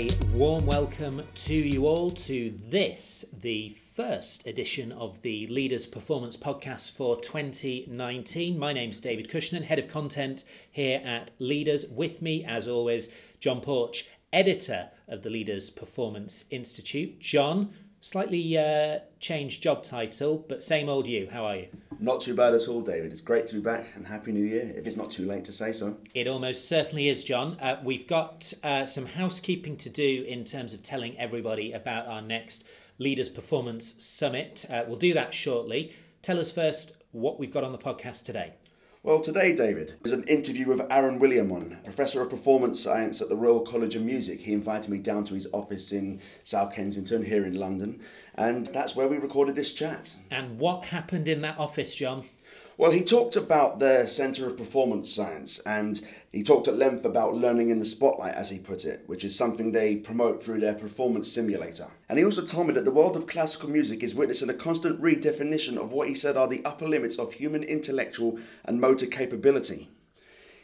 A warm welcome to you all to this, the first edition of the Leaders Performance Podcast for 2019. My name's David Cushnan, Head of Content here at Leaders. With me, as always, John Porch, Editor of the Leaders Performance Institute. John, slightly uh, changed job title, but same old you. How are you? Not too bad at all, David. It's great to be back and Happy New Year, if it's not too late to say so. It almost certainly is, John. Uh, we've got uh, some housekeeping to do in terms of telling everybody about our next Leaders Performance Summit. Uh, we'll do that shortly. Tell us first what we've got on the podcast today. Well, today, David, is an interview with Aaron Williamon, Professor of Performance Science at the Royal College of Music. He invited me down to his office in South Kensington, here in London, and that's where we recorded this chat. And what happened in that office, John? Well, he talked about the Centre of Performance Science and he talked at length about learning in the spotlight, as he put it, which is something they promote through their performance simulator. And he also told me that the world of classical music is witnessing a constant redefinition of what he said are the upper limits of human intellectual and motor capability.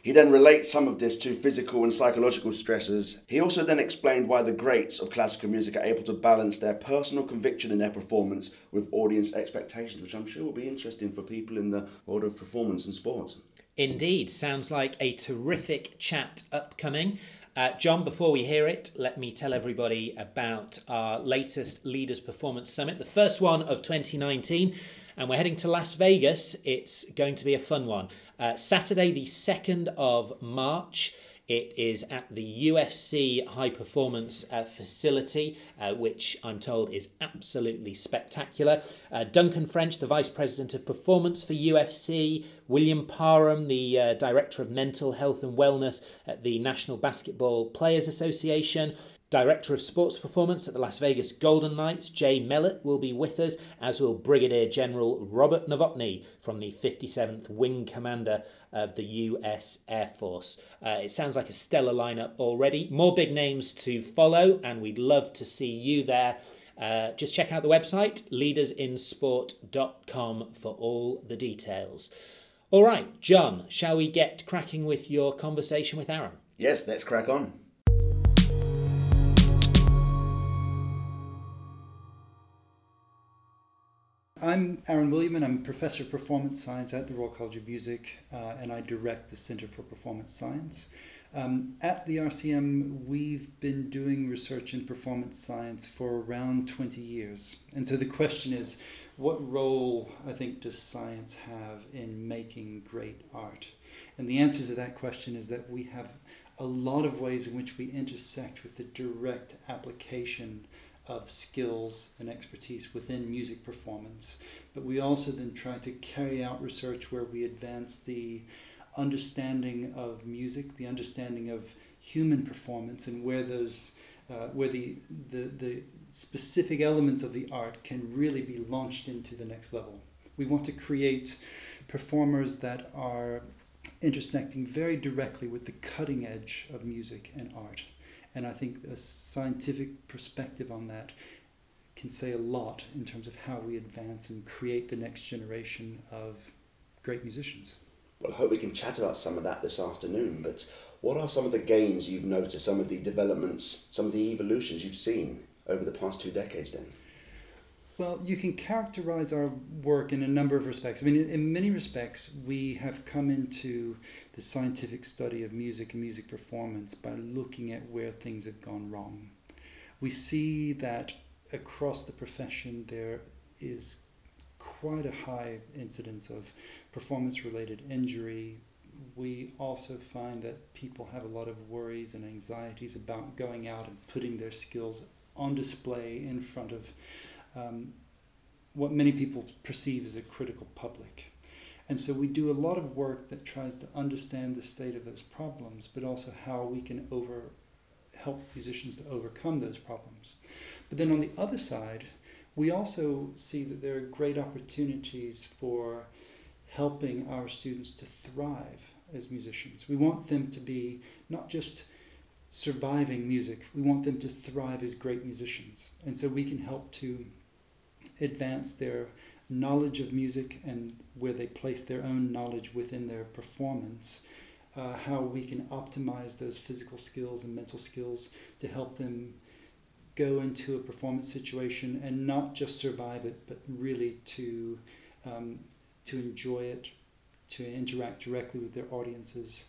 He then relates some of this to physical and psychological stresses. He also then explained why the greats of classical music are able to balance their personal conviction in their performance with audience expectations, which I'm sure will be interesting for people in the world of performance and sports. Indeed, sounds like a terrific chat upcoming. Uh, John, before we hear it, let me tell everybody about our latest Leaders Performance Summit, the first one of 2019 and we're heading to Las Vegas. It's going to be a fun one. Uh, Saturday, the 2nd of March. It is at the UFC High Performance uh, Facility, uh, which I'm told is absolutely spectacular. Uh, Duncan French, the Vice President of Performance for UFC, William Parham, the uh, Director of Mental Health and Wellness at the National Basketball Players Association, Director of Sports Performance at the Las Vegas Golden Knights, Jay Mellette, will be with us, as will Brigadier General Robert Novotny from the 57th Wing Commander of the US Air Force. Uh, it sounds like a stellar lineup already. More big names to follow, and we'd love to see you there. Uh, just check out the website, leadersinsport.com, for all the details. All right, John, shall we get cracking with your conversation with Aaron? Yes, let's crack on. I'm Aaron Williamon. I'm professor of performance science at the Royal College of Music, uh, and I direct the Center for Performance Science. Um, at the RCM, we've been doing research in performance science for around 20 years. And so the question is what role, I think, does science have in making great art? And the answer to that question is that we have a lot of ways in which we intersect with the direct application of skills and expertise within music performance. But we also then try to carry out research where we advance the understanding of music, the understanding of human performance, and where those uh, where the, the the specific elements of the art can really be launched into the next level. We want to create performers that are intersecting very directly with the cutting edge of music and art. And I think a scientific perspective on that can say a lot in terms of how we advance and create the next generation of great musicians. Well, I hope we can chat about some of that this afternoon. But what are some of the gains you've noticed, some of the developments, some of the evolutions you've seen over the past two decades then? Well, you can characterize our work in a number of respects. I mean, in, many respects, we have come into the scientific study of music and music performance by looking at where things have gone wrong. We see that across the profession there is quite a high incidence of performance related injury. We also find that people have a lot of worries and anxieties about going out and putting their skills on display in front of um, what many people perceive as a critical public. And so we do a lot of work that tries to understand the state of those problems, but also how we can over help musicians to overcome those problems. But then on the other side, we also see that there are great opportunities for helping our students to thrive as musicians. We want them to be not just surviving music, we want them to thrive as great musicians. And so we can help to advance their knowledge of music and where they place their own knowledge within their performance uh, how we can optimize those physical skills and mental skills to help them go into a performance situation and not just survive it, but really to um, to enjoy it, to interact directly with their audiences,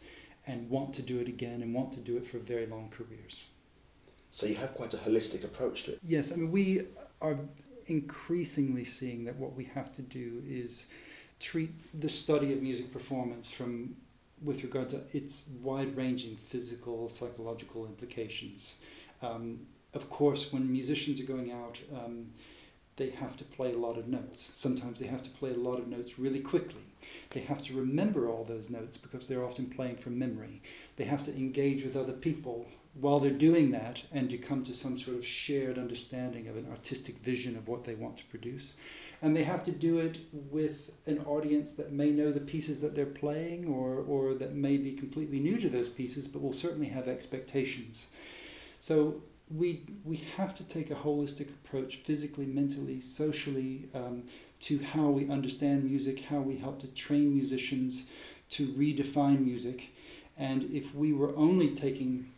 and want to do it again and want to do it for very long careers. So you have quite a holistic approach to it. Yes, I mean we are increasingly seeing that what we have to do is treat the study of music performance from with regard to its wide-ranging physical, psychological implications. Um, of course, when musicians are going out, um, they have to play a lot of notes. Sometimes they have to play a lot of notes really quickly. They have to remember all those notes because they're often playing from memory. They have to engage with other people while they're doing that and to come to some sort of shared understanding of an artistic vision of what they want to produce. And they have to do it with an audience that may know the pieces that they're playing or, or that may be completely new to those pieces, but will certainly have expectations. So we, we have to take a holistic approach, physically, mentally, socially, um, to how we understand music, how we help to train musicians to redefine music. And if we were only taking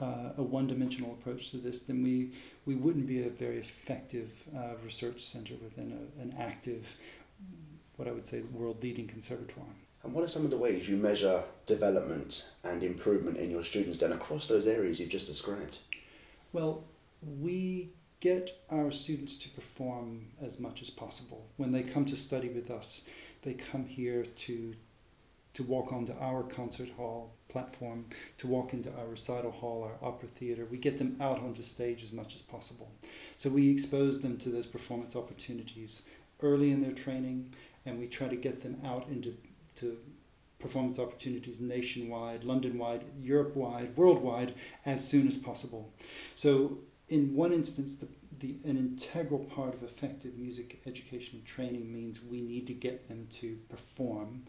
uh, a one-dimensional approach to this, then we, we wouldn't be a very effective uh, research center within a, an active, what I would say, world-leading conservatoire. And what are some of the ways you measure development and improvement in your students then across those areas you've just described? Well, we get our students to perform as much as possible. When they come to study with us, they come here to to walk onto our concert hall platform, to walk into our recital hall, our opera theater. We get them out onto stage as much as possible. So we expose them to those performance opportunities early in their training, and we try to get them out into to performance opportunities nationwide, London-wide, Europe-wide, worldwide as soon as possible. So in one instance, the, the, an integral part of effective music education and training means we need to get them to perform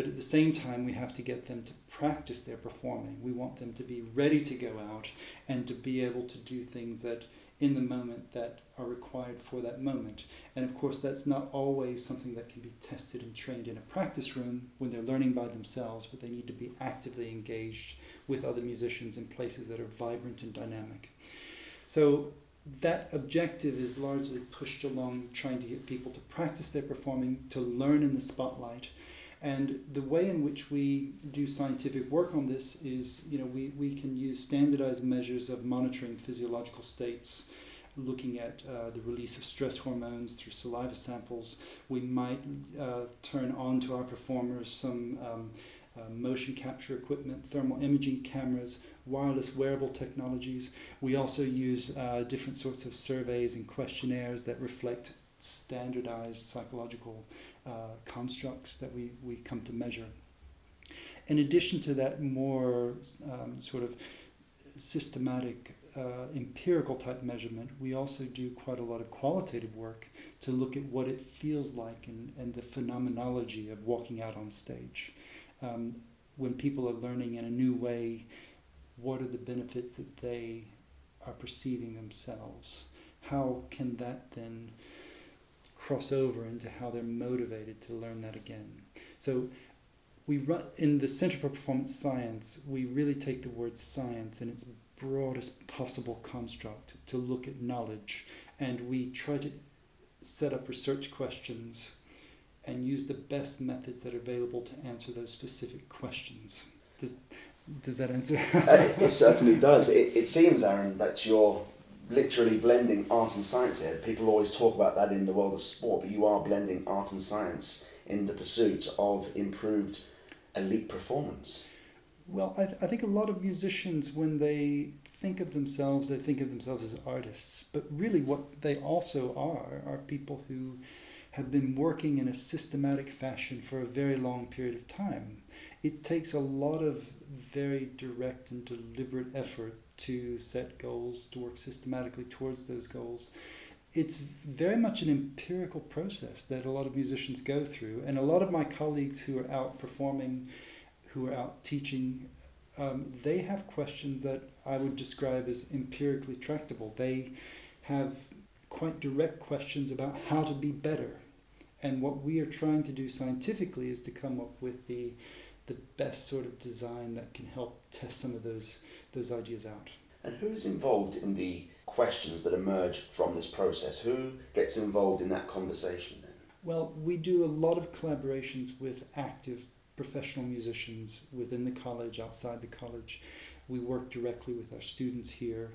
but at the same time, we have to get them to practice their performing. We want them to be ready to go out and to be able to do things that in the moment that are required for that moment. And of course, that's not always something that can be tested and trained in a practice room when they're learning by themselves, but they need to be actively engaged with other musicians in places that are vibrant and dynamic. So that objective is largely pushed along trying to get people to practice their performing, to learn in the spotlight, and the way in which we do scientific work on this is, you know, we, we can use standardized measures of monitoring physiological states, looking at uh, the release of stress hormones through saliva samples. We might uh, turn on to our performers some um, uh, motion capture equipment, thermal imaging cameras, wireless wearable technologies. We also use uh, different sorts of surveys and questionnaires that reflect standardized psychological uh, constructs that we, we come to measure. In addition to that more um, sort of systematic uh, empirical type measurement, we also do quite a lot of qualitative work to look at what it feels like and, and the phenomenology of walking out on stage. Um, when people are learning in a new way, what are the benefits that they are perceiving themselves? How can that then cross over into how they're motivated to learn that again. So we run in the Center for Performance Science, we really take the word science in its broadest possible construct to look at knowledge and we try to set up research questions and use the best methods that are available to answer those specific questions. Does, does that answer? uh, it certainly does. It, it seems, Aaron, that you're literally blending art and science here. People always talk about that in the world of sport, but you are blending art and science in the pursuit of improved elite performance. Well, I, th- I think a lot of musicians, when they think of themselves, they think of themselves as artists. But really, what they also are are people who have been working in a systematic fashion for a very long period of time. It takes a lot of very direct and deliberate effort to set goals, to work systematically towards those goals. It's very much an empirical process that a lot of musicians go through. And a lot of my colleagues who are out performing, who are out teaching, um, they have questions that I would describe as empirically tractable. They have quite direct questions about how to be better. And what we are trying to do scientifically is to come up with the the best sort of design that can help test some of those those ideas out. And who's involved in the questions that emerge from this process? Who gets involved in that conversation then? Well, we do a lot of collaborations with active professional musicians within the college, outside the college. We work directly with our students here.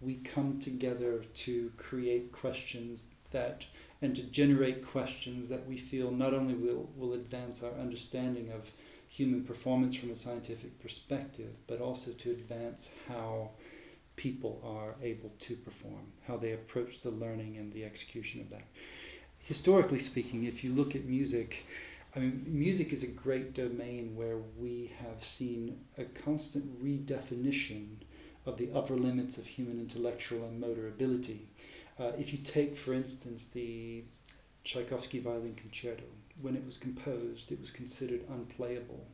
We come together to create questions that and to generate questions that we feel not only will, will advance our understanding of human performance from a scientific perspective, but also to advance how people are able to perform, how they approach the learning and the execution of that. Historically speaking, if you look at music, I mean, music is a great domain where we have seen a constant redefinition of the upper limits of human intellectual and motor ability. Uh, if you take, for instance, the Tchaikovsky Violin Concerto, when it was composed, it was considered unplayable.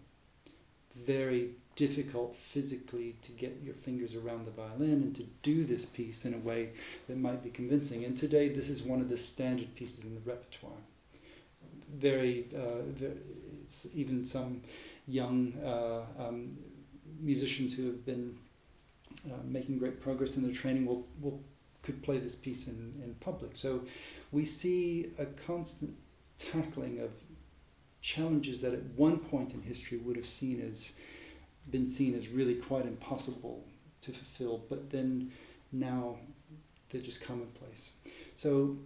Very difficult physically to get your fingers around the violin and to do this piece in a way that might be convincing. And today, this is one of the standard pieces in the repertoire. Very, uh, very even some young uh, um, musicians who have been uh, making great progress in their training will, will could play this piece in, in public. So we see a constant tackling of challenges that at one point in history would have seen as been seen as really quite impossible to fulfill, but then now they're just commonplace. So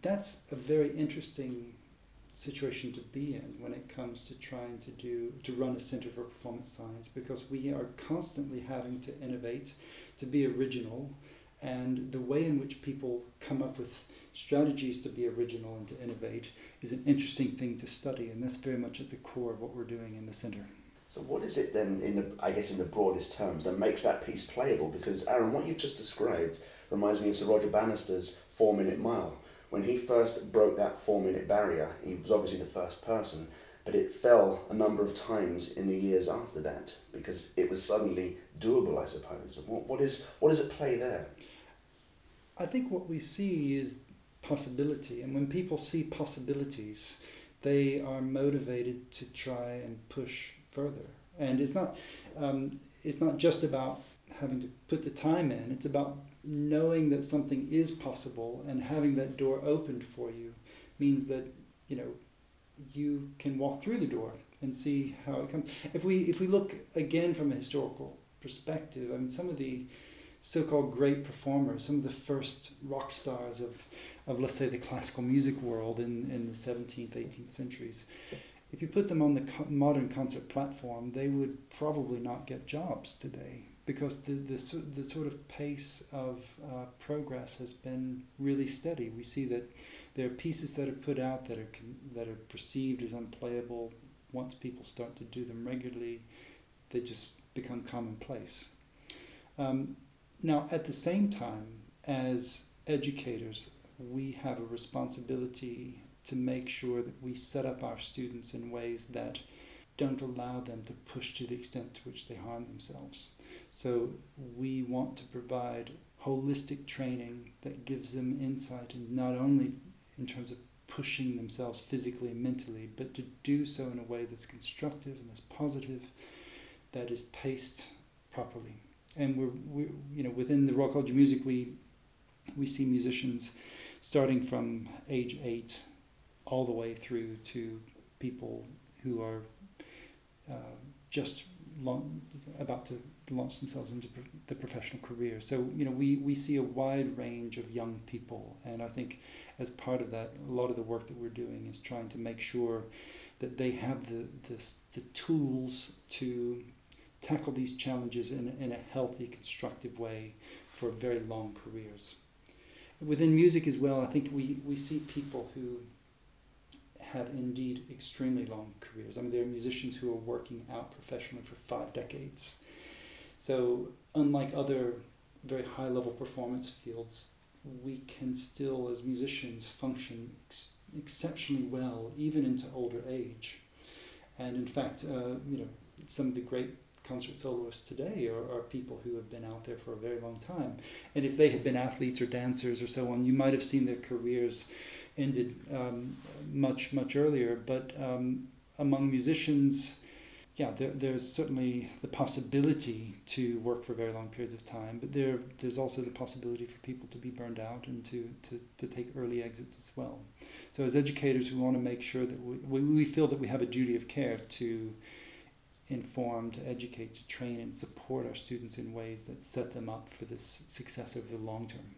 that's a very interesting situation to be in when it comes to trying to do to run a center for performance science because we are constantly having to innovate to be original and the way in which people come up with strategies to be original and to innovate is an interesting thing to study, and that's very much at the core of what we're doing in the center. So, what is it then, in the I guess in the broadest terms, that makes that piece playable? Because Aaron, what you've just described reminds me of Sir Roger Bannister's Four Minute Mile. When he first broke that four minute barrier, he was obviously the first person, but it fell a number of times in the years after that because it was suddenly doable, I suppose. What, what is what does it play there? I think what we see is possibility, and when people see possibilities, they are motivated to try and push further. And it's not um, it's not just about having to put the time in. It's about knowing that something is possible and having that door opened for you means that you know you can walk through the door and see how it comes. If we if we look again from a historical perspective, I mean some of the so-called great performers, some of the first rock stars of, of let's say the classical music world in, in the 17th, 18th centuries, if you put them on the co- modern concert platform, they would probably not get jobs today because the, the, the sort of pace of uh, progress has been really steady. We see that there are pieces that are put out that are, that are perceived as unplayable. Once people start to do them regularly, they just become commonplace. Um, now, at the same time, as educators, we have a responsibility to make sure that we set up our students in ways that don't allow them to push to the extent to which they harm themselves. So, we want to provide holistic training that gives them insight, and not only in terms of pushing themselves physically and mentally, but to do so in a way that's constructive and that's positive, that is paced properly and we're, we you know within the Royal College of Music we we see musicians starting from age eight all the way through to people who are uh, just long, about to launch themselves into the professional career. So you know we, we see a wide range of young people, and I think as part of that, a lot of the work that we're doing is trying to make sure that they have the the, the tools to tackle these challenges in, in a healthy, constructive way for very long careers. Within music as well, I think we, we see people who have indeed extremely long careers. I mean, there are musicians who are working out professionally for five decades. So, unlike other very high level performance fields, we can still, as musicians, function ex- exceptionally well, even into older age. And in fact, uh, you know, some of the great concert soloists today are, are people who have been out there for a very long time. And if they had been athletes or dancers or so on, you might have seen their careers ended um, much, much earlier. But um, among musicians, yeah, there, there's certainly the possibility to work for very long periods of time, but there there's also the possibility for people to be burned out and to, to, to take early exits as well. So as educators, we want to make sure that we, we, we feel that we have a duty of care to inform, to educate, to train, and support our students in ways that set them up for this success over the long term.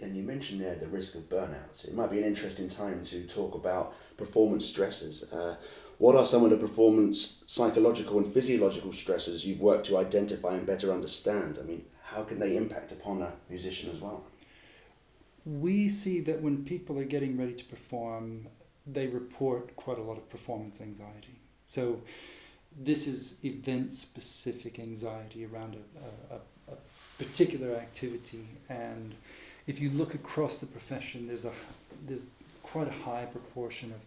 And you mentioned there the risk of burnout. So it might be an interesting time to talk about performance stresses. Uh, what are some of the performance psychological and physiological stresses you've worked to identify and better understand? I mean, how can they impact upon a musician as well? We see that when people are getting ready to perform, they report quite a lot of performance anxiety. So, this is event specific anxiety around a, a, a, particular activity. And if you look across the profession, there's, a, there's quite a high proportion of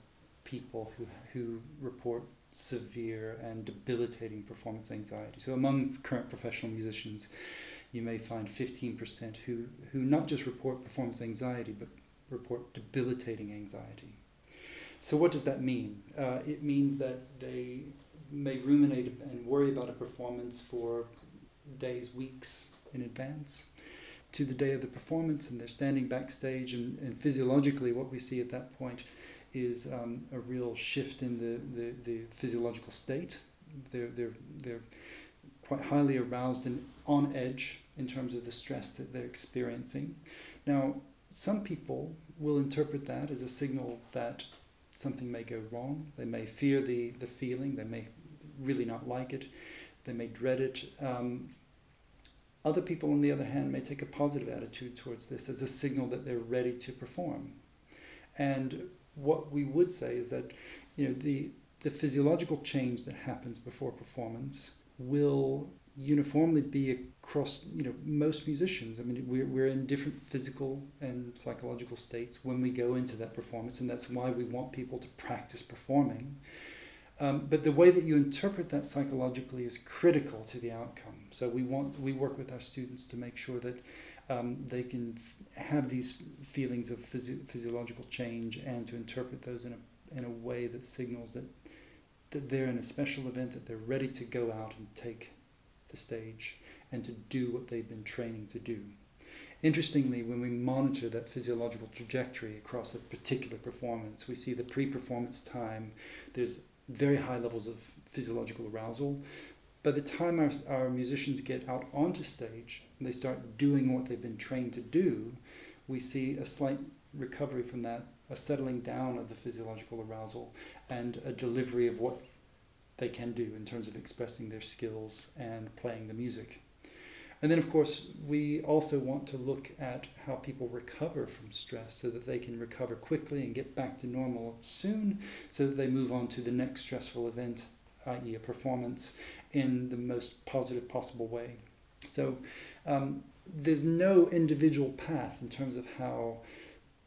people who, who report severe and debilitating performance anxiety. So among current professional musicians, you may find 15% who, who not just report performance anxiety, but report debilitating anxiety. So what does that mean? Uh, it means that they may ruminate and worry about a performance for days, weeks in advance to the day of the performance, and they're standing backstage, and, and physiologically, what we see at that point is um, a real shift in the, the, the physiological state. They're, they're, they're quite highly aroused and on edge in terms of the stress that they're experiencing. Now, some people will interpret that as a signal that something may go wrong. They may fear the, the feeling, they may really not like it, they may dread it. Um, other people, on the other hand, may take a positive attitude towards this as a signal that they're ready to perform. And what we would say is that you know the the physiological change that happens before performance will uniformly be across you know most musicians i mean we're, we're in different physical and psychological states when we go into that performance and that's why we want people to practice performing um, but the way that you interpret that psychologically is critical to the outcome so we want we work with our students to make sure that um, they can f- have these feelings of physio- physiological change and to interpret those in a, in a way that signals that, that they're in a special event, that they're ready to go out and take the stage and to do what they've been training to do. Interestingly, when we monitor that physiological trajectory across a particular performance, we see the pre performance time, there's very high levels of physiological arousal. By the time our, our musicians get out onto stage, and they start doing what they've been trained to do, we see a slight recovery from that, a settling down of the physiological arousal, and a delivery of what they can do in terms of expressing their skills and playing the music. And then, of course, we also want to look at how people recover from stress so that they can recover quickly and get back to normal soon so that they move on to the next stressful event, i.e., a performance, in the most positive possible way. So um, there's no individual path in terms of how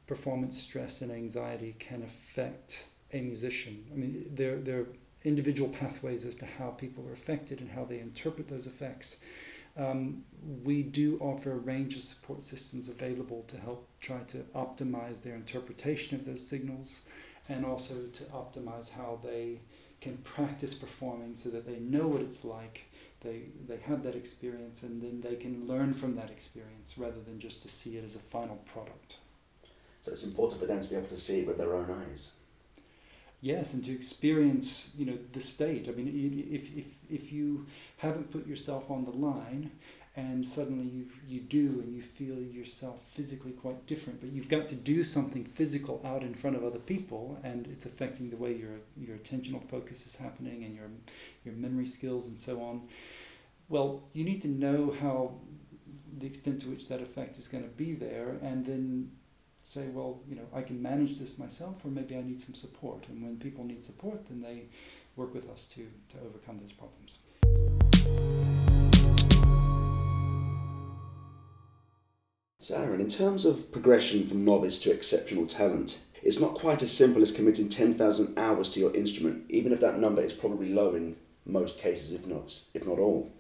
performance stress and anxiety can affect a musician. I mean, there, there are individual pathways as to how people are affected and how they interpret those effects. Um, we do offer a range of support systems available to help try to optimize their interpretation of those signals and also to optimize how they can practice performing so that they know what it's like they they have that experience and then they can learn from that experience rather than just to see it as a final product. So it's important for them to be able to see it with their own eyes yes and to experience you know the state. I mean if if if you haven't put yourself on the line and suddenly you you do and you feel yourself physically quite different but you've got to do something physical out in front of other people and it's affecting the way your your attentional focus is happening and your your memory skills and so on. Well you need to know how the extent to which that effect is going to be there and then say well you know I can manage this myself or maybe I need some support and when people need support then they work with us to to overcome those problems So, Aaron, in terms of progression from novice to exceptional talent, it's not quite as simple as committing 10,000 hours to your instrument, even if that number is probably low in most cases, if not, if not all.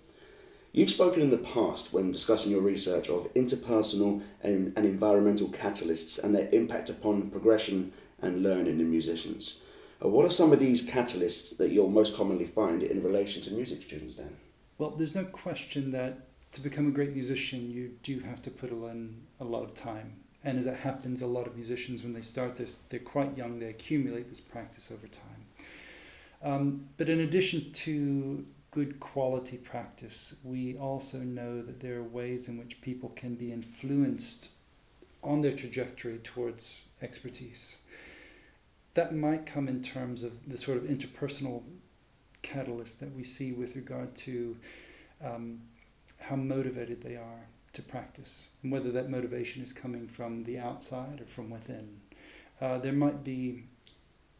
You've spoken in the past when discussing your research of interpersonal and, and environmental catalysts and their impact upon progression and learning in musicians. Uh, what are some of these catalysts that you'll most commonly find in relation to music students then? Well, there's no question that to become a great musician, you do have to put in a lot of time. And as it happens, a lot of musicians, when they start this, they're quite young, they accumulate this practice over time. Um, but in addition to good quality practice, we also know that there are ways in which people can be influenced on their trajectory towards expertise. That might come in terms of the sort of interpersonal catalyst that we see with regard to um, how motivated they are to practice, and whether that motivation is coming from the outside or from within. Uh, there might be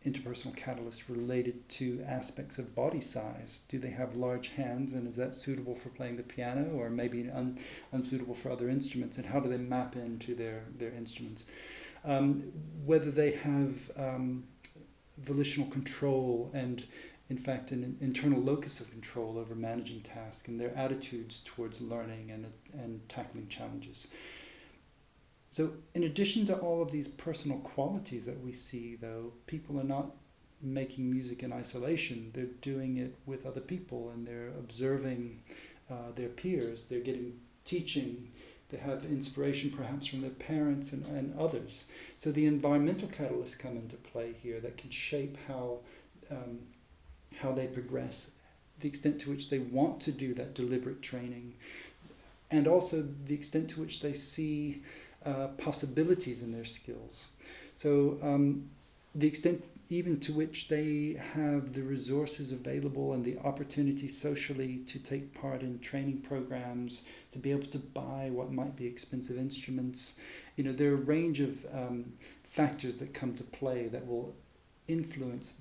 interpersonal catalysts related to aspects of body size. Do they have large hands, and is that suitable for playing the piano, or maybe un- unsuitable for other instruments? And how do they map into their their instruments? Um, whether they have um, volitional control and in fact, an internal locus of control over managing tasks and their attitudes towards learning and, and tackling challenges. So, in addition to all of these personal qualities that we see, though, people are not making music in isolation. They're doing it with other people and they're observing uh, their peers. They're getting teaching. They have inspiration perhaps from their parents and, and others. So, the environmental catalysts come into play here that can shape how. Um, how they progress, the extent to which they want to do that deliberate training, and also the extent to which they see uh, possibilities in their skills. So, um, the extent even to which they have the resources available and the opportunity socially to take part in training programs, to be able to buy what might be expensive instruments. You know, there are a range of um, factors that come to play that will influence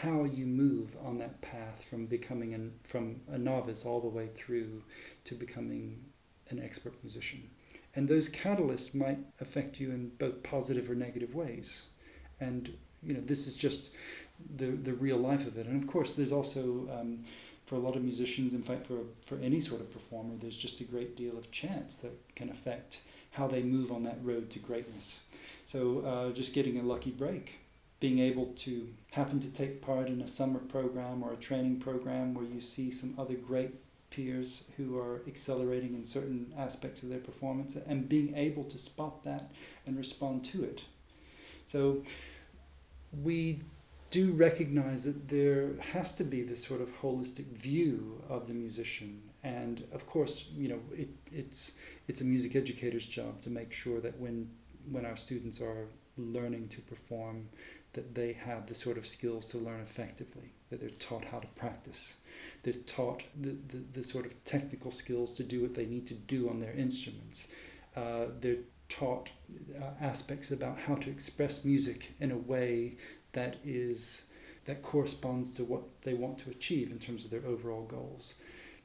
how you move on that path from becoming an, from a novice all the way through to becoming an expert musician. And those catalysts might affect you in both positive or negative ways. And you know, this is just the the real life of it. And of course, there's also um, for a lot of musicians, in fact, for for any sort of performer, there's just a great deal of chance that can affect how they move on that road to greatness. So uh, just getting a lucky break being able to happen to take part in a summer program or a training program where you see some other great peers who are accelerating in certain aspects of their performance and being able to spot that and respond to it. So we do recognize that there has to be this sort of holistic view of the musician and of course you know it, it's it's a music educator's job to make sure that when when our students are learning to perform that they have the sort of skills to learn effectively, that they're taught how to practice. They're taught the, the, the sort of technical skills to do what they need to do on their instruments. Uh, they're taught uh, aspects about how to express music in a way that is that corresponds to what they want to achieve in terms of their overall goals.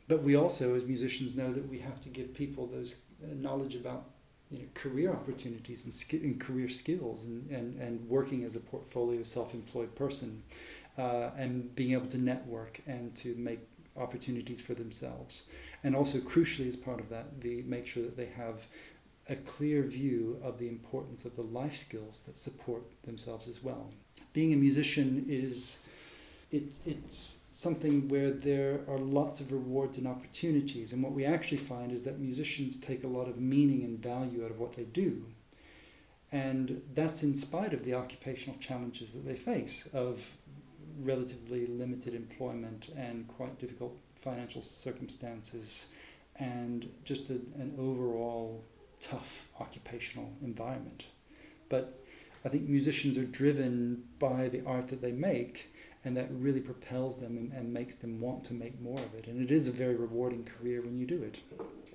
But we also, as musicians, know that we have to give people those uh, knowledge about you know, career opportunities and, sk- and career skills and, and, and working as a portfolio self-employed person uh, and being able to network and to make opportunities for themselves. And also crucially as part of that the make sure that they have a clear view of the importance of the life skills that support themselves as well. Being a musician is it, it's something where there are lots of rewards and opportunities. And what we actually find is that musicians take a lot of meaning and value out of what they do. And that's in spite of the occupational challenges that they face of relatively limited employment and quite difficult financial circumstances and just a, an overall tough occupational environment. But I think musicians are driven by the art that they make and that really propels them and, and makes them want to make more of it. And it is a very rewarding career when you do it.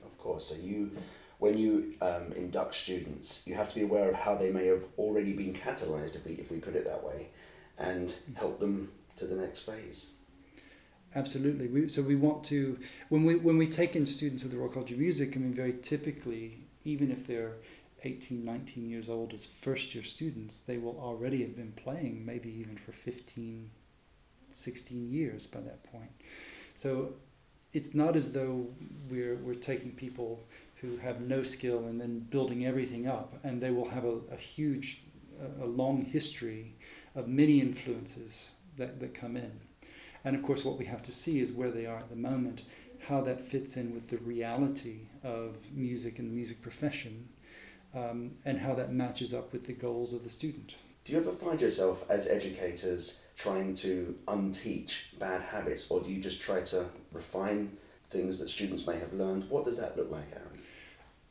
Of course. So you, when you um, induct students, you have to be aware of how they may have already been catalyzed, if we if we put it that way, and help them to the next phase. Absolutely. We, so we want to when we when we take in students of the Royal College of Music. I mean, very typically, even if they're 18, 19 years old as first year students, they will already have been playing maybe even for 15, 16 years by that point. So it's not as though we're, we're taking people who have no skill and then building everything up, and they will have a, a huge, a, long history of many influences that, that come in. And of course, what we have to see is where they are at the moment, how that fits in with the reality of music and the music profession, um, and how that matches up with the goals of the student. Do you ever find yourself as educators trying to unteach bad habits, or do you just try to refine things that students may have learned? What does that look like, Aaron?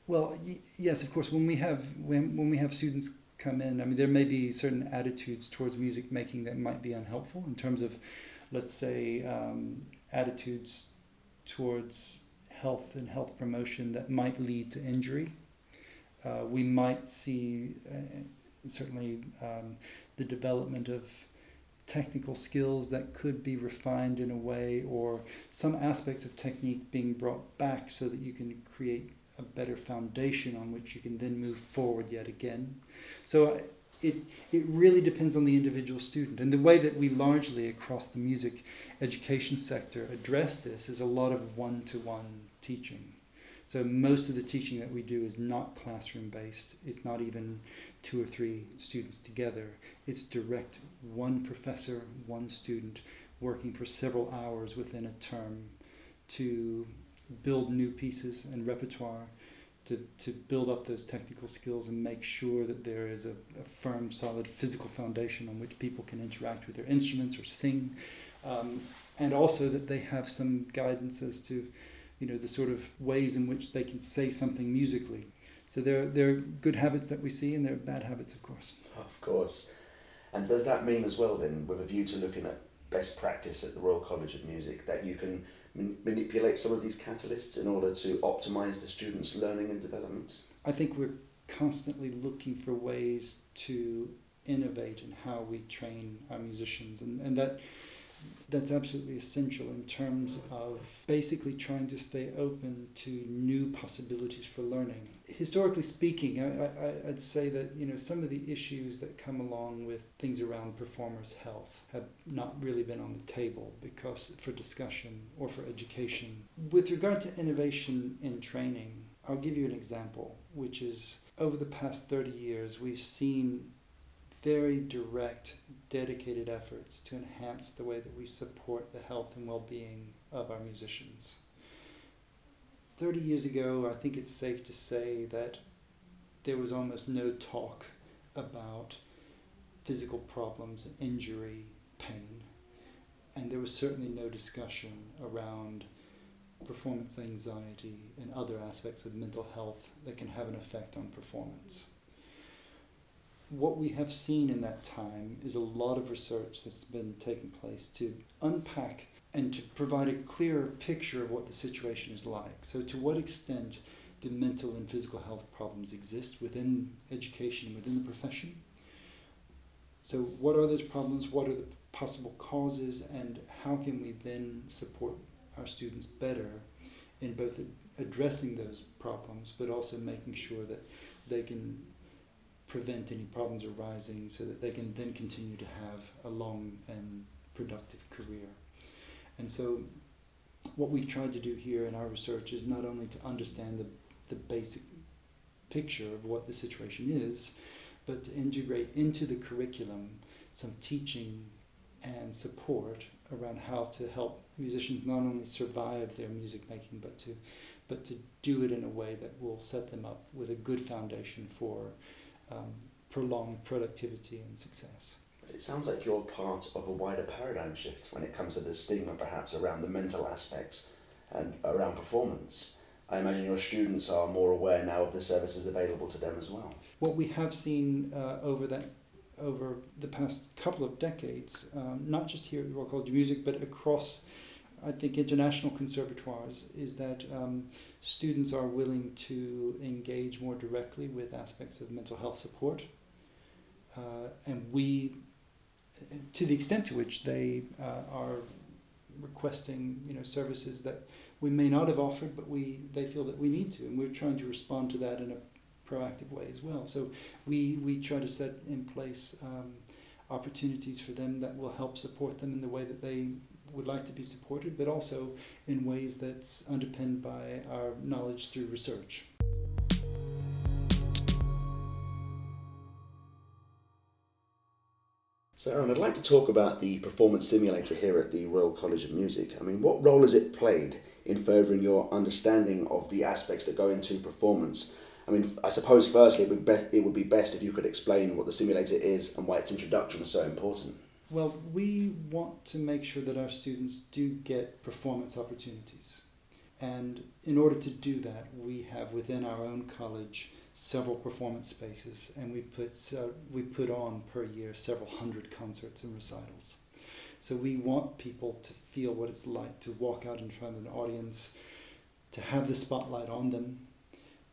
Well, y- yes, of course. When we have when when we have students come in, I mean, there may be certain attitudes towards music making that might be unhelpful in terms of, let's say, um, attitudes towards health and health promotion that might lead to injury. Uh, we might see uh, certainly um, the development of technical skills that could be refined in a way, or some aspects of technique being brought back so that you can create a better foundation on which you can then move forward yet again. So uh, it, it really depends on the individual student. And the way that we largely across the music education sector address this is a lot of one to one teaching. So most of the teaching that we do is not classroom based. It's not even two or three students together. It's direct one professor, one student working for several hours within a term to build new pieces and repertoire to, to build up those technical skills and make sure that there is a, a firm, solid physical foundation on which people can interact with their instruments or sing. Um, and also that they have some guidance as to you know the sort of ways in which they can say something musically. So there, there are good habits that we see and there are bad habits, of course. Of course. And does that mean as well then, with a view to looking at best practice at the Royal College of Music, that you can man- manipulate some of these catalysts in order to optimize the students' learning and development? I think we're constantly looking for ways to innovate in how we train our musicians, and, and that that's absolutely essential in terms of basically trying to stay open to new possibilities for learning. Historically speaking, I, I'd say that you know some of the issues that come along with things around performers' health have not really been on the table because for discussion or for education. With regard to innovation in training, I'll give you an example, which is over the past 30 years, we've seen very direct, dedicated efforts to enhance the way that we support the health and well being of our musicians. 30 years ago, I think it's safe to say that there was almost no talk about physical problems, injury, pain, and there was certainly no discussion around performance anxiety and other aspects of mental health that can have an effect on performance what we have seen in that time is a lot of research that's been taking place to unpack and to provide a clearer picture of what the situation is like. So, to what extent do mental and physical health problems exist within education, within the profession? So, what are those problems? What are the possible causes? And how can we then support our students better in both addressing those problems, but also making sure that they can prevent any problems arising so that they can then continue to have a long and productive career. And so, what we've tried to do here in our research is not only to understand the, the basic picture of what the situation is, but to integrate into the curriculum some teaching and support around how to help musicians not only survive their music making, but to, but to do it in a way that will set them up with a good foundation for um, prolonged productivity and success. It sounds like you're part of a wider paradigm shift when it comes to the stigma, perhaps around the mental aspects and around performance. I imagine your students are more aware now of the services available to them as well. What we have seen uh, over that over the past couple of decades, um, not just here at the Royal College of Music, but across, I think, international conservatoires, is that um, students are willing to engage more directly with aspects of mental health support. Uh, and we, to the extent to which they uh, are requesting you know services that we may not have offered, but we they feel that we need to, and we're trying to respond to that in a proactive way as well. So we we try to set in place um, opportunities for them that will help support them in the way that they would like to be supported, but also in ways that's underpinned by our knowledge through research. So, Aaron, I'd like to talk about the performance simulator here at the Royal College of Music. I mean, what role has it played in furthering your understanding of the aspects that go into performance? I mean, I suppose firstly it would, be, it would be best if you could explain what the simulator is and why its introduction is so important. Well, we want to make sure that our students do get performance opportunities. And in order to do that, we have within our own college several performance spaces, and we put uh, we put on per year several hundred concerts and recitals. So we want people to feel what it's like to walk out in front of an audience, to have the spotlight on them,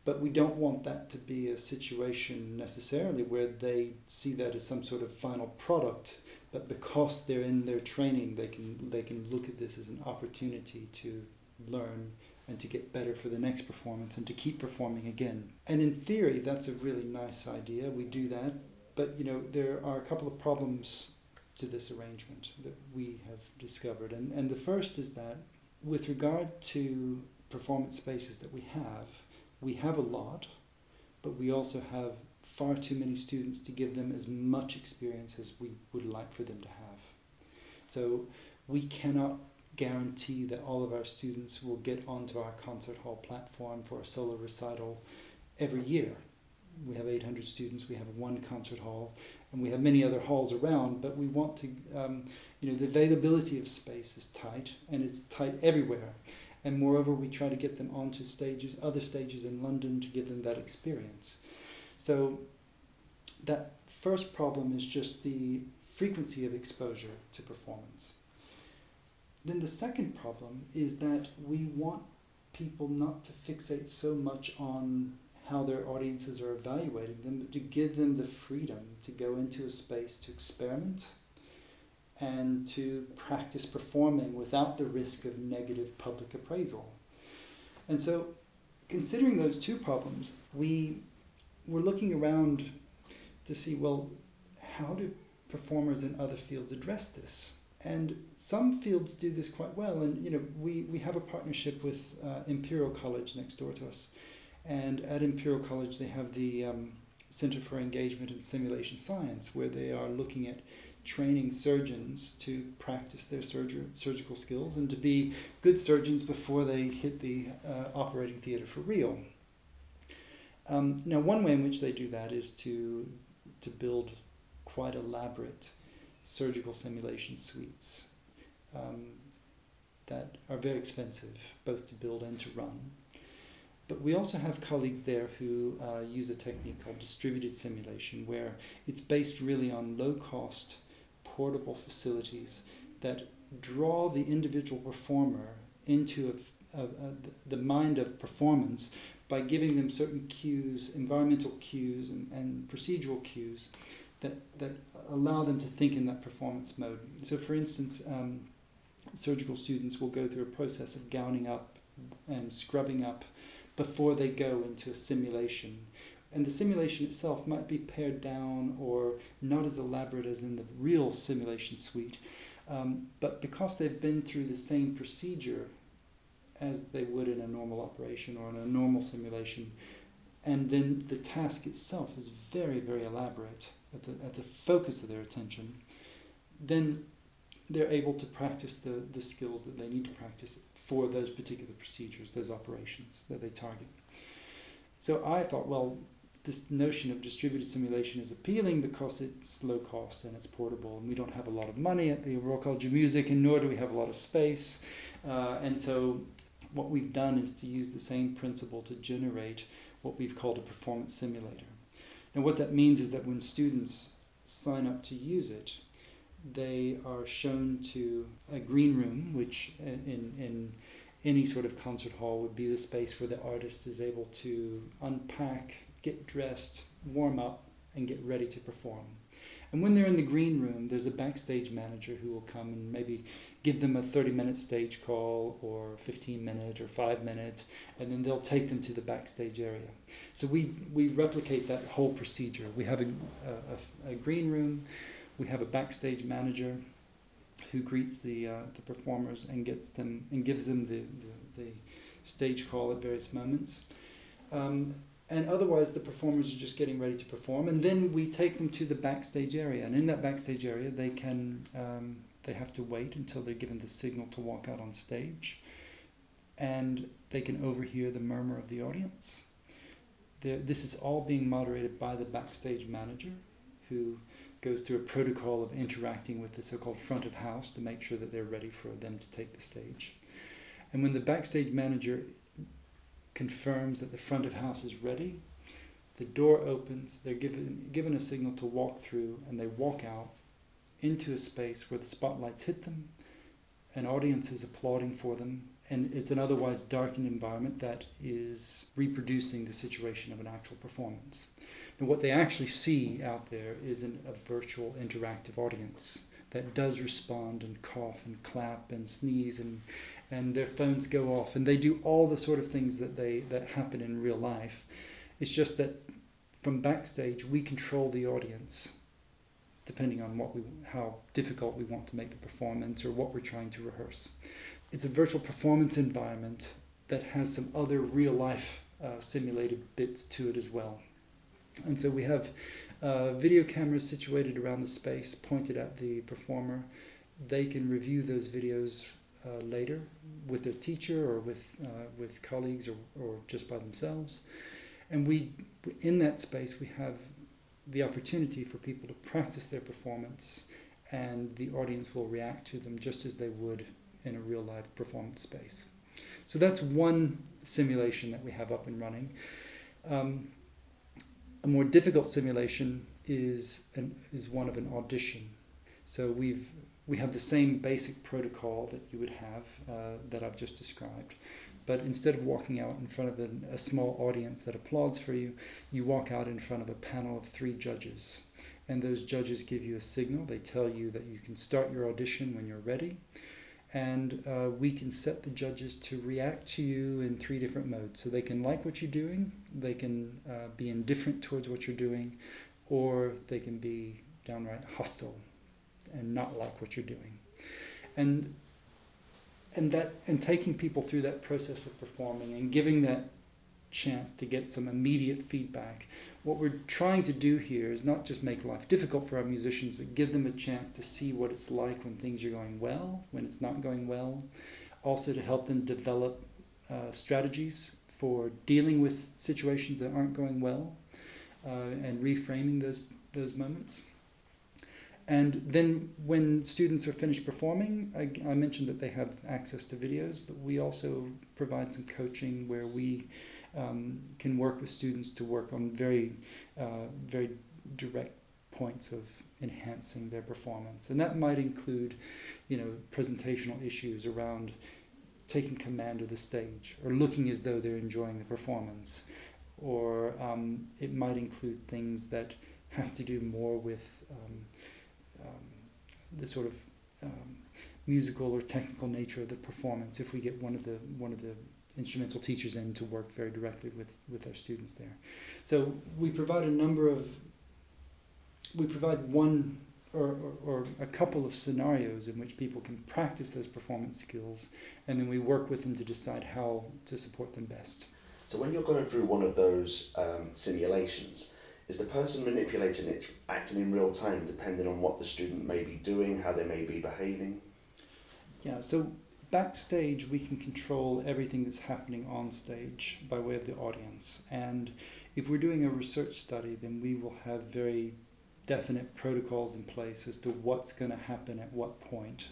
but we don't want that to be a situation necessarily where they see that as some sort of final product. But because they're in their training, they can they can look at this as an opportunity to learn and to get better for the next performance and to keep performing again. And in theory, that's a really nice idea. We do that, but you know there are a couple of problems to this arrangement that we have discovered. And and the first is that with regard to performance spaces that we have, we have a lot, but we also have far too many students to give them as much experience as we would like for them to have. So we cannot guarantee that all of our students will get onto our concert hall platform for a solo recital every year. We have 800 students, we have one concert hall, and we have many other halls around, but we want to, um, you know, the availability of space is tight, and it's tight everywhere. And moreover, we try to get them onto stages, other stages in London to give them that experience. So that first problem is just the frequency of exposure to performance. Then the second problem is that we want people not to fixate so much on how their audiences are evaluating them, but to give them the freedom to go into a space to experiment and to practice performing without the risk of negative public appraisal. And so, considering those two problems, we were looking around to see well, how do performers in other fields address this? And some fields do this quite well. And you know, we, we have a partnership with uh, Imperial College next door to us, and at Imperial College they have the um, Center for Engagement and Simulation Science, where they are looking at training surgeons to practice their surger- surgical skills and to be good surgeons before they hit the uh, operating theater for real. Um, now, one way in which they do that is to, to build quite elaborate surgical simulation suites um, that are very expensive, both to build and to run. But we also have colleagues there who uh, use a technique called distributed simulation, where it's based really on low cost portable facilities that draw the individual performer into a, a, a, the mind of performance by giving them certain cues, environmental cues, and, and procedural cues that, that allow them to think in that performance mode. So, for instance, um, surgical students will go through a process of gowning up and scrubbing up before they go into a simulation and the simulation itself might be pared down or not as elaborate as in the real simulation suite. Um, but because they've been through the same procedure as they would in a normal operation or in a normal simulation, and then the task itself is very, very elaborate at the, at the focus of their attention, then they're able to practice the, the skills that they need to practice for those particular procedures, those operations that they target. So I thought, well, this notion of distributed simulation is appealing because it's low cost and it's portable, and we don't have a lot of money at the Royal College of Music, and nor do we have a lot of space. Uh, and so, what we've done is to use the same principle to generate what we've called a performance simulator. And what that means is that when students sign up to use it, they are shown to a green room, which in, in any sort of concert hall would be the space where the artist is able to unpack get dressed, warm up, and get ready to perform. And when they're in the green room, there's a backstage manager who will come and maybe give them a 30 minute stage call or 15 minute or 5 minute, and then they'll take them to the backstage area. So we, we replicate that whole procedure. We have a, a, a green room, we have a backstage manager who greets the, uh, the performers and gets them and gives them the, the, the stage call at various moments. Um, and otherwise the performers are just getting ready to perform and then we take them to the backstage area and in that backstage area they can um, they have to wait until they're given the signal to walk out on stage and they can overhear the murmur of the audience They're, this is all being moderated by the backstage manager who goes through a protocol of interacting with the so-called front of house to make sure that they're ready for them to take the stage and when the backstage manager confirms that the front of house is ready. The door opens, they're given, given a signal to walk through, and they walk out into a space where the spotlights hit them, an audience is applauding for them, and it's an otherwise darkened environment that is reproducing the situation of an actual performance. And what they actually see out there is an, a virtual interactive audience that does respond and cough and clap and sneeze and and their phones go off. And they do all the sort of things that they that happen in real life. It's just that from backstage we control the audience depending on what we how difficult we want to make the performance or what we're trying to rehearse. It's a virtual performance environment that has some other real life uh, simulated bits to it as well. And so we have uh, video cameras situated around the space pointed at the performer. They can review those videos uh, later with their teacher or with uh, with colleagues or, or just by themselves. And we, in that space, we have the opportunity for people to practice their performance, and the audience will react to them just as they would in a real live performance space. So that's one simulation that we have up and running. Um, a more difficult simulation is an, is one of an audition. So we've we have the same basic protocol that you would have uh, that I've just described. But instead of walking out in front of a small audience that applauds for you, you walk out in front of a panel of three judges. And those judges give you a signal. They tell you that you can start your audition when you're ready. And uh, we can set the judges to react to you in three different modes. So they can like what you're doing, they can uh, be indifferent towards what you're doing, or they can be downright hostile and not like what you're doing. And and that and taking people through that process of performing and giving that chance to get some immediate feedback. What we're trying to do here is not just make life difficult for our musicians, but give them a chance to see what it's like when things are going well, when it's not going well. Also, to help them develop uh, strategies for dealing with situations that aren't going well uh, and reframing those, those moments. And then when students are finished performing, I, I, mentioned that they have access to videos, but we also provide some coaching where we um, can work with students to work on very, uh, very direct points of enhancing their performance. And that might include, you know, presentational issues around taking command of the stage or looking as though they're enjoying the performance. Or um, it might include things that have to do more with um, the sort of um, musical or technical nature of the performance if we get one of the one of the instrumental teachers in to work very directly with, with our students there. So we provide a number of we provide one or, or, or, a couple of scenarios in which people can practice those performance skills and then we work with them to decide how to support them best. So when you're going through one of those um, simulations, is the person manipulating it acting in real time depending on what the student may be doing, how they may be behaving? Yeah, so backstage we can control everything that's happening on stage by way of the audience. And if we're doing a research study, then we will have very definite protocols in place as to what's going to happen at what point.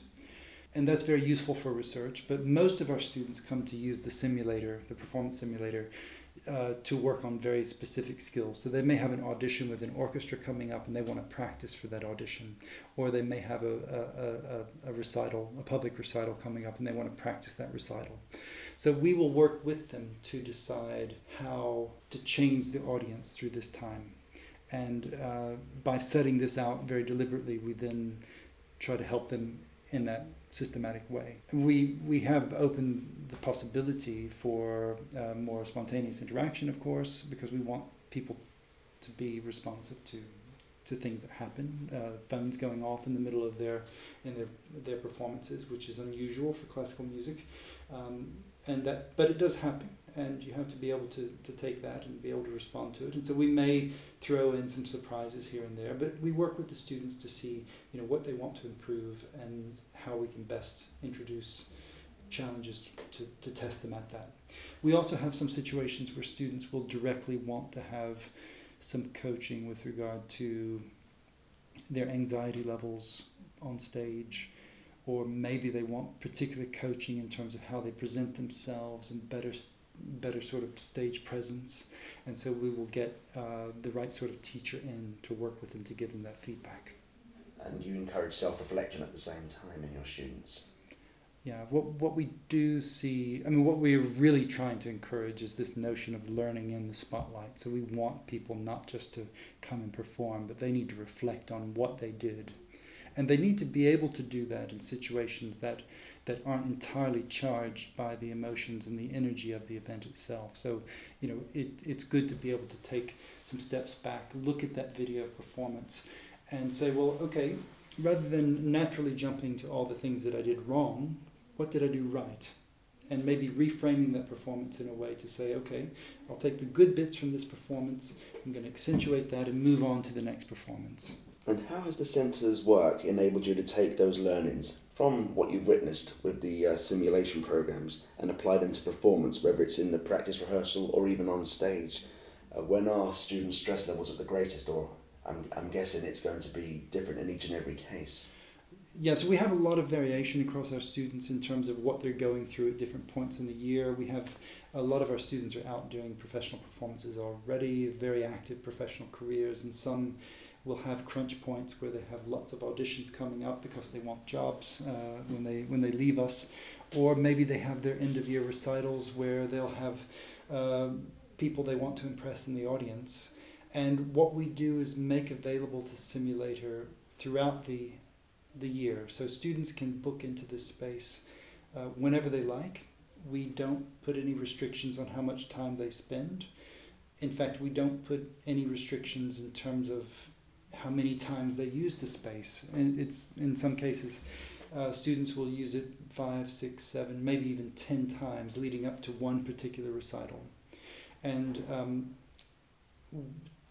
And that's very useful for research, but most of our students come to use the simulator, the performance simulator, uh, to work on very specific skills. So they may have an audition with an orchestra coming up and they want to practice for that audition. Or they may have a, a, a, a recital, a public recital coming up and they want to practice that recital. So we will work with them to decide how to change the audience through this time. And uh, by setting this out very deliberately, we then try to help them in that systematic way. We, we have opened the possibility for uh, more spontaneous interaction, of course, because we want people to be responsive to to things that happen. Uh, phones going off in the middle of their in their their performances, which is unusual for classical music, um, and that but it does happen, and you have to be able to, to take that and be able to respond to it. And so we may throw in some surprises here and there, but we work with the students to see you know what they want to improve and how we can best introduce challenges to, to test them at that. We also have some situations where students will directly want to have some coaching with regard to their anxiety levels on stage, or maybe they want particular coaching in terms of how they present themselves and better better sort of stage presence. And so we will get uh, the right sort of teacher in to work with them to give them that feedback. And you encourage self reflection at the same time in your students. Yeah, what what we do see, I mean, what we're really trying to encourage is this notion of learning in the spotlight. So we want people not just to come and perform, but they need to reflect on what they did, and they need to be able to do that in situations that that aren't entirely charged by the emotions and the energy of the event itself. So, you know, it, it's good to be able to take some steps back, look at that video performance, and say, well, okay, rather than naturally jumping to all the things that I did wrong, what did I do right? And maybe reframing that performance in a way to say, okay, I'll take the good bits from this performance, I'm going to accentuate that and move on to the next performance. And how has the centre's work enabled you to take those learnings from what you've witnessed with the uh, simulation programs and apply them to performance, whether it's in the practice rehearsal or even on stage? Uh, when are students' stress levels at the greatest, or I'm, I'm guessing it's going to be different in each and every case? yeah, so we have a lot of variation across our students in terms of what they're going through at different points in the year. We have a lot of our students are out doing professional performances already, very active professional careers, and some will have crunch points where they have lots of auditions coming up because they want jobs uh, when they when they leave us, or maybe they have their end of year recitals where they'll have uh, people they want to impress in the audience. And what we do is make available the simulator throughout the the year. So students can book into this space uh, whenever they like. We don't put any restrictions on how much time they spend. In fact, we don't put any restrictions in terms of how many times they use the space. And it's in some cases, uh, students will use it five, six, seven, maybe even ten times leading up to one particular recital. And um,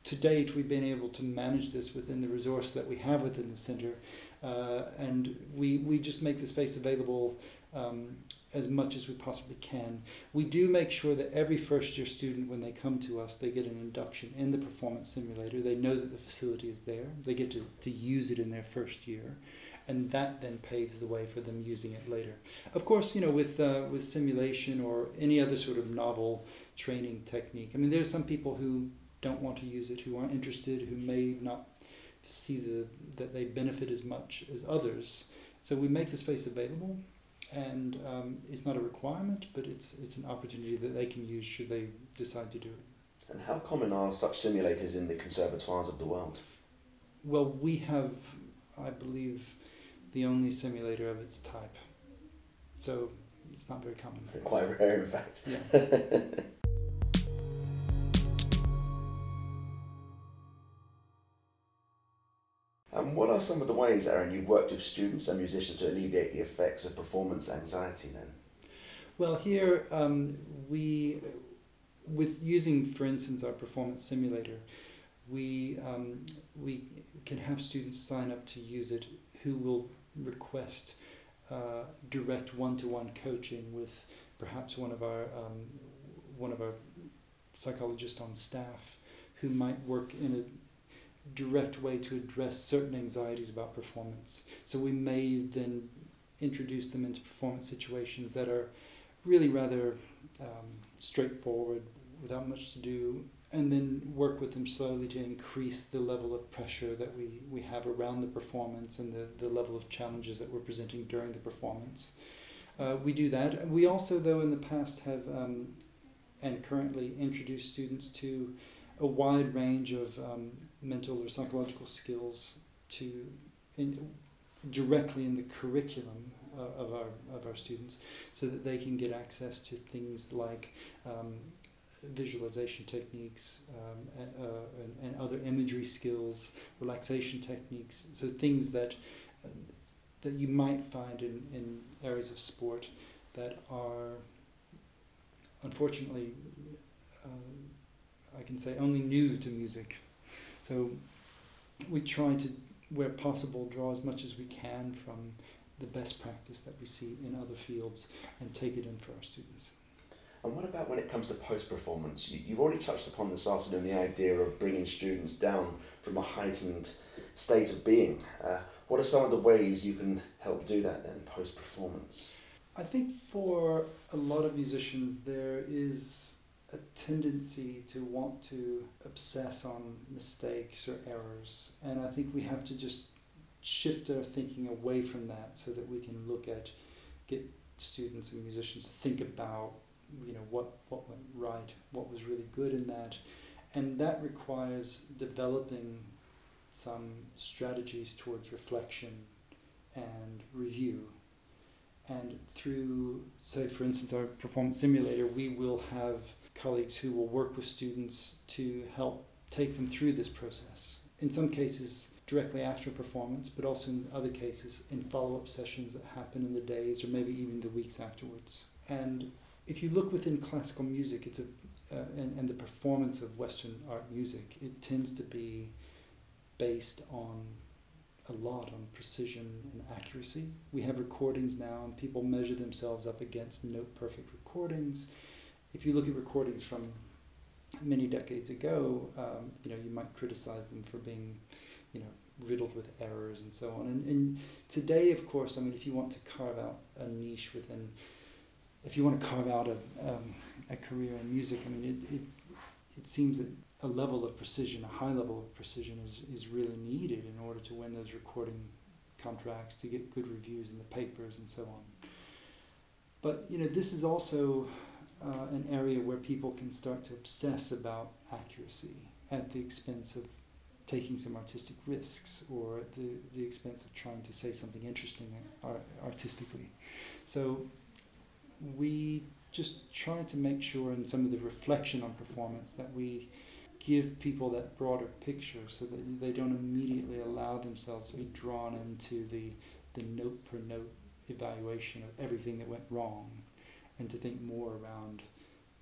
to date, we've been able to manage this within the resource that we have within the center uh, and we, we just make the space available um, as much as we possibly can. We do make sure that every first year student, when they come to us, they get an induction in the performance simulator. They know that the facility is there, they get to, to use it in their first year. And that then paves the way for them using it later. Of course, you know, with uh, with simulation or any other sort of novel training technique. I mean, there are some people who don't want to use it, who aren't interested, who may not see the, that they benefit as much as others. So we make the space available, and um, it's not a requirement, but it's it's an opportunity that they can use should they decide to do it. And how common are such simulators in the conservatoires of the world? Well, we have, I believe, the only simulator of its type. So it's not very common. Quite rare, in fact. Yeah. And what are some of the ways, Aaron, you've worked with students and musicians to alleviate the effects of performance anxiety then? Well, here um, we, with using, for instance, our performance simulator, we, um, we can have students sign up to use it who will request uh, direct one-to-one coaching with perhaps one of our um, one of our psychologists on staff who might work in a direct way to address certain anxieties about performance. So we may then introduce them into performance situations that are really rather um, straightforward, without much to do, and then work with them slowly to increase the level of pressure that we, we have around the performance and the, the level of challenges that we're presenting during the performance. Uh, we do that. We also, though, in the past have um, and currently introduce students to a wide range of um, mental or psychological skills to in, directly in the curriculum uh, of our of our students, so that they can get access to things like um, visualization techniques um, and, uh, and, and, other imagery skills, relaxation techniques. So things that uh, that you might find in, in areas of sport that are unfortunately, uh, I can say, only new to music. So we try to, where possible, draw as much as we can from the best practice that we see in other fields and take it in for our students. And what about when it comes to post performance? You, have already touched upon this afternoon the idea of bringing students down from a heightened state of being. Uh, what are some of the ways you can help do that then post performance? I think for a lot of musicians, there is a tendency to want to obsess on mistakes or errors. And I think we have to just shift our thinking away from that so that we can look at, get students and musicians to think about you know what what went right, what was really good in that, and that requires developing some strategies towards reflection and review. And through, say, for instance, our performance simulator, we will have colleagues who will work with students to help take them through this process. In some cases, directly after performance, but also in other cases, in follow up sessions that happen in the days or maybe even the weeks afterwards. And if you look within classical music, it's a uh, and, and the performance of Western art music, it tends to be based on a lot on precision and accuracy. We have recordings now, and people measure themselves up against note perfect recordings. If you look at recordings from many decades ago, um, you know you might criticize them for being, you know, riddled with errors and so on. And, and today, of course, I mean, if you want to carve out a niche within if you want to carve out a, um, a career in music, I mean, it, it, it seems that a level of precision, a high level of precision, is, is really needed in order to win those recording contracts, to get good reviews in the papers, and so on. But you know, this is also uh, an area where people can start to obsess about accuracy at the expense of taking some artistic risks or at the, the expense of trying to say something interesting art, artistically. So we just try to make sure in some of the reflection on performance that we give people that broader picture so that they don't immediately allow themselves to be drawn into the, the note per note evaluation of everything that went wrong and to think more around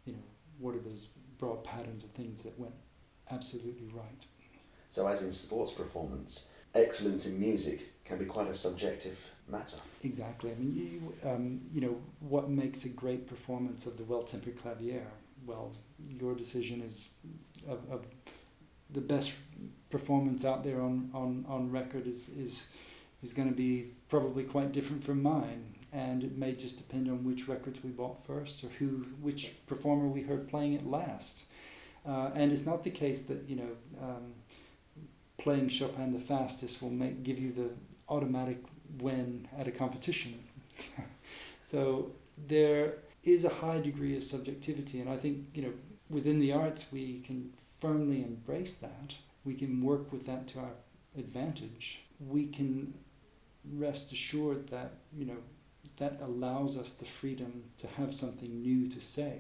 you know what are those broad patterns of things that went absolutely right so as in sports performance excellence in music can be quite a subjective matter. Exactly. I mean, you, um, you know, what makes a great performance of the well-tempered clavier? Well, your decision is of, of the best performance out there on, on, on record is, is, is going to be probably quite different from mine. And it may just depend on which records we bought first or who, which performer we heard playing it last. Uh, and it's not the case that, you know, um, playing Chopin the fastest will make give you the automatic win at a competition. so there is a high degree of subjectivity, and I think you know within the arts we can firmly embrace that. We can work with that to our advantage. We can rest assured that you know that allows us the freedom to have something new to say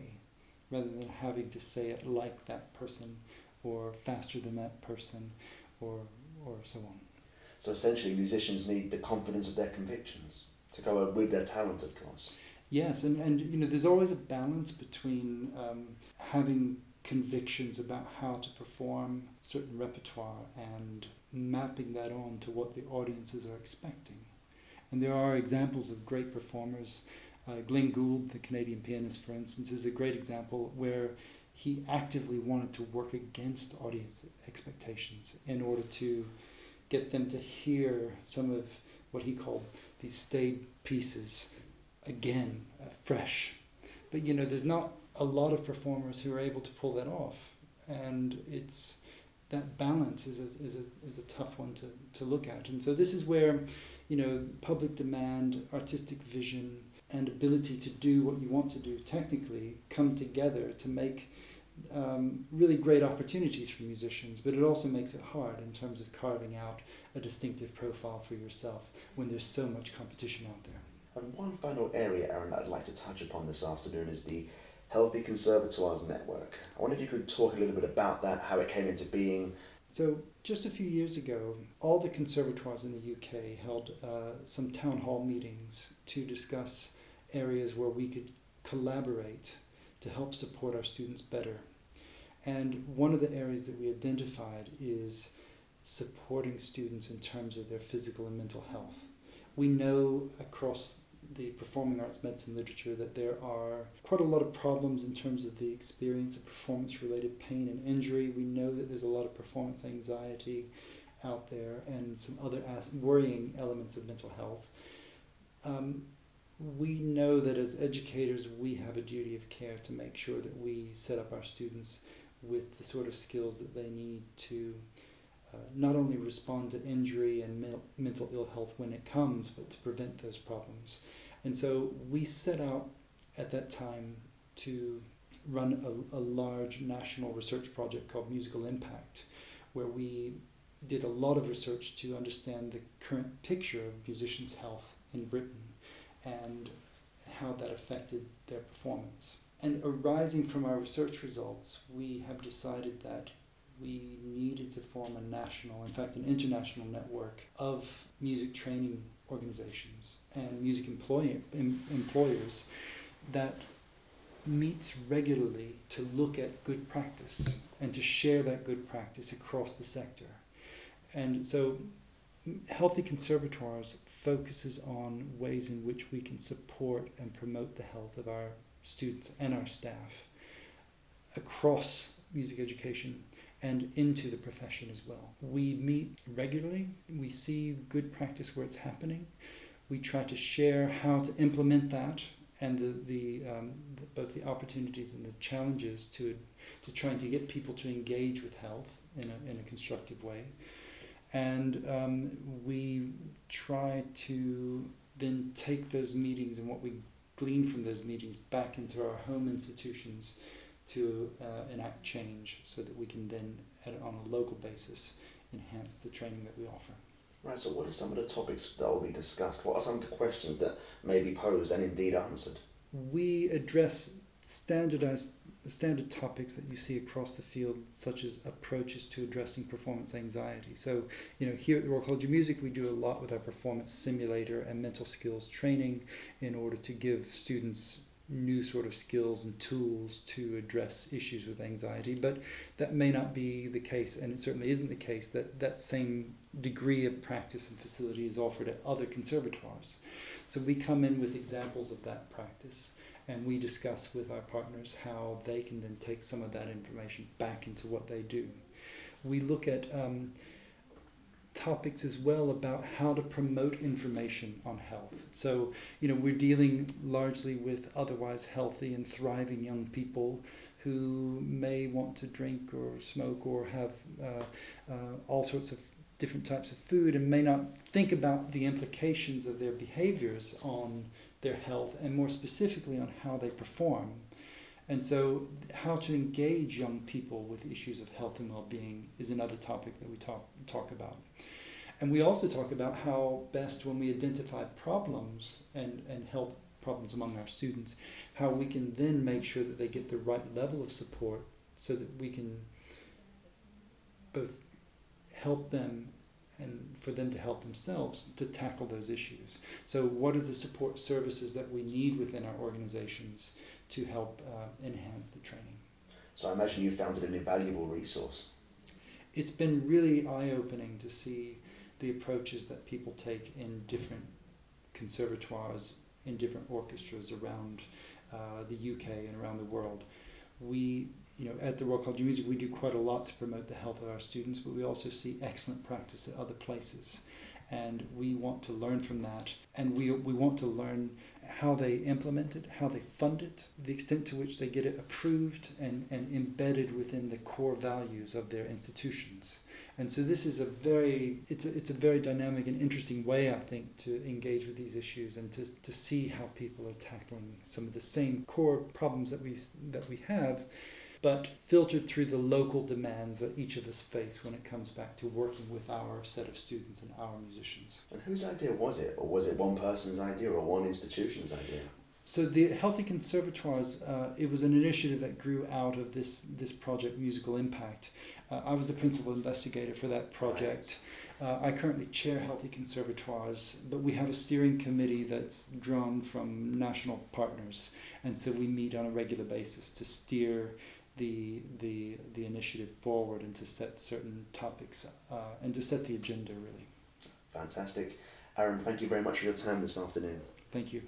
rather than having to say it like that person or faster than that person or or so on. So essentially, musicians need the confidence of their convictions to go with their talent, of course. Yes, and, and you know, there's always a balance between um, having convictions about how to perform certain repertoire and mapping that on to what the audiences are expecting. And there are examples of great performers. Uh, Glenn Gould, the Canadian pianist, for instance, is a great example where he actively wanted to work against audience expectations in order to get them to hear some of what he called these staid pieces again, uh, fresh. But you know, there's not a lot of performers who are able to pull that off, and it's that balance is a, is a, is a tough one to, to look at. And so this is where, you know, public demand, artistic vision, and ability to do what you want to do technically come together to make um, really great opportunities for musicians, but it also makes it hard in terms of carving out a distinctive profile for yourself when there's so much competition out there. And one final area, Aaron, that I'd like to touch upon this afternoon is the Healthy Conservatoires Network. I wonder if you could talk a little bit about that, how it came into being. So, just a few years ago, all the conservatoires in the UK held uh, some town hall meetings to discuss areas where we could collaborate to help support our students better. And one of the areas that we identified is supporting students in terms of their physical and mental health. We know across the performing arts medicine literature that there are quite a lot of problems in terms of the experience of performance related pain and injury. We know that there's a lot of performance anxiety out there and some other as- worrying elements of mental health. Um, we know that as educators, we have a duty of care to make sure that we set up our students with the sort of skills that they need to Uh, not only respond to injury and mental, mental ill health when it comes, but to prevent those problems. And so we set out at that time to run a, a large national research project called Musical Impact, where we did a lot of research to understand the current picture of musicians' health in Britain and how that affected their performance. And arising from our research results, we have decided that we needed to form a national, in fact, an international network of music training organizations and music employ- em- employers that meets regularly to look at good practice and to share that good practice across the sector. And so, Healthy Conservatoires focuses on ways in which we can support and promote the health of our students and our staff across music education and into the profession as well. We meet regularly, we see good practice where it's happening, we try to share how to implement that and the, the, um, both the opportunities and the challenges to, to trying to get people to engage with health in a, in a constructive way. And um, we try to then take those meetings and what we glean from those meetings back into our home institutions to uh, enact change so that we can then, at, on a local basis, enhance the training that we offer. Right, so what are some of the topics that will be discussed? What are some of the questions that may be posed and indeed answered? We address standardized standard topics that you see across the field, such as approaches to addressing performance anxiety. So, you know, here at the Royal College of Music, we do a lot with our performance simulator and mental skills training in order to give students new sort of skills and tools to address issues with anxiety. But that may not be the case, and it certainly isn't the case that that same degree of practice and facility is offered at other conservatoires. So we come in with examples of that practice and we discuss with our partners how they can then take some of that information back into what they do. We look at um, topics as well about how to promote information on health. So, you know, we're dealing largely with otherwise healthy and thriving young people who may want to drink or smoke or have uh, uh, all sorts of different types of food and may not think about the implications of their behaviors on their health and more specifically on how they perform. And so, how to engage young people with issues of health and well being is another topic that we talk, talk about. And we also talk about how best, when we identify problems and, and health problems among our students, how we can then make sure that they get the right level of support so that we can both help them and for them to help themselves to tackle those issues. So, what are the support services that we need within our organizations to help uh, enhance the training? So, I imagine you found it an invaluable resource. It's been really eye opening to see the approaches that people take in different conservatoires, in different orchestras around uh, the UK and around the world. We you know, at the Royal College of Music, we do quite a lot to promote the health of our students, but we also see excellent practice at other places. And we want to learn from that. And we, we want to learn how they implement it, how they fund it, the extent to which they get it approved and, and embedded within the core values of their institutions. And so this is a very it's a, it's a very dynamic and interesting way I think to engage with these issues and to, to see how people are tackling some of the same core problems that we that we have but filtered through the local demands that each of us face when it comes back to working with our set of students and our musicians. And whose idea was it? Or was it one person's idea or one institution's idea? So the Healthy Conservatoires, uh, it was an initiative that grew out of this, this project, Musical Impact. Uh, I was the principal investigator for that project. Uh, I currently chair Healthy Conservatoires, but we have a steering committee that's drawn from national partners, and so we meet on a regular basis to steer the the the initiative forward and to set certain topics uh, and to set the agenda really. Fantastic. Aaron, thank you very much for your time this afternoon. Thank you.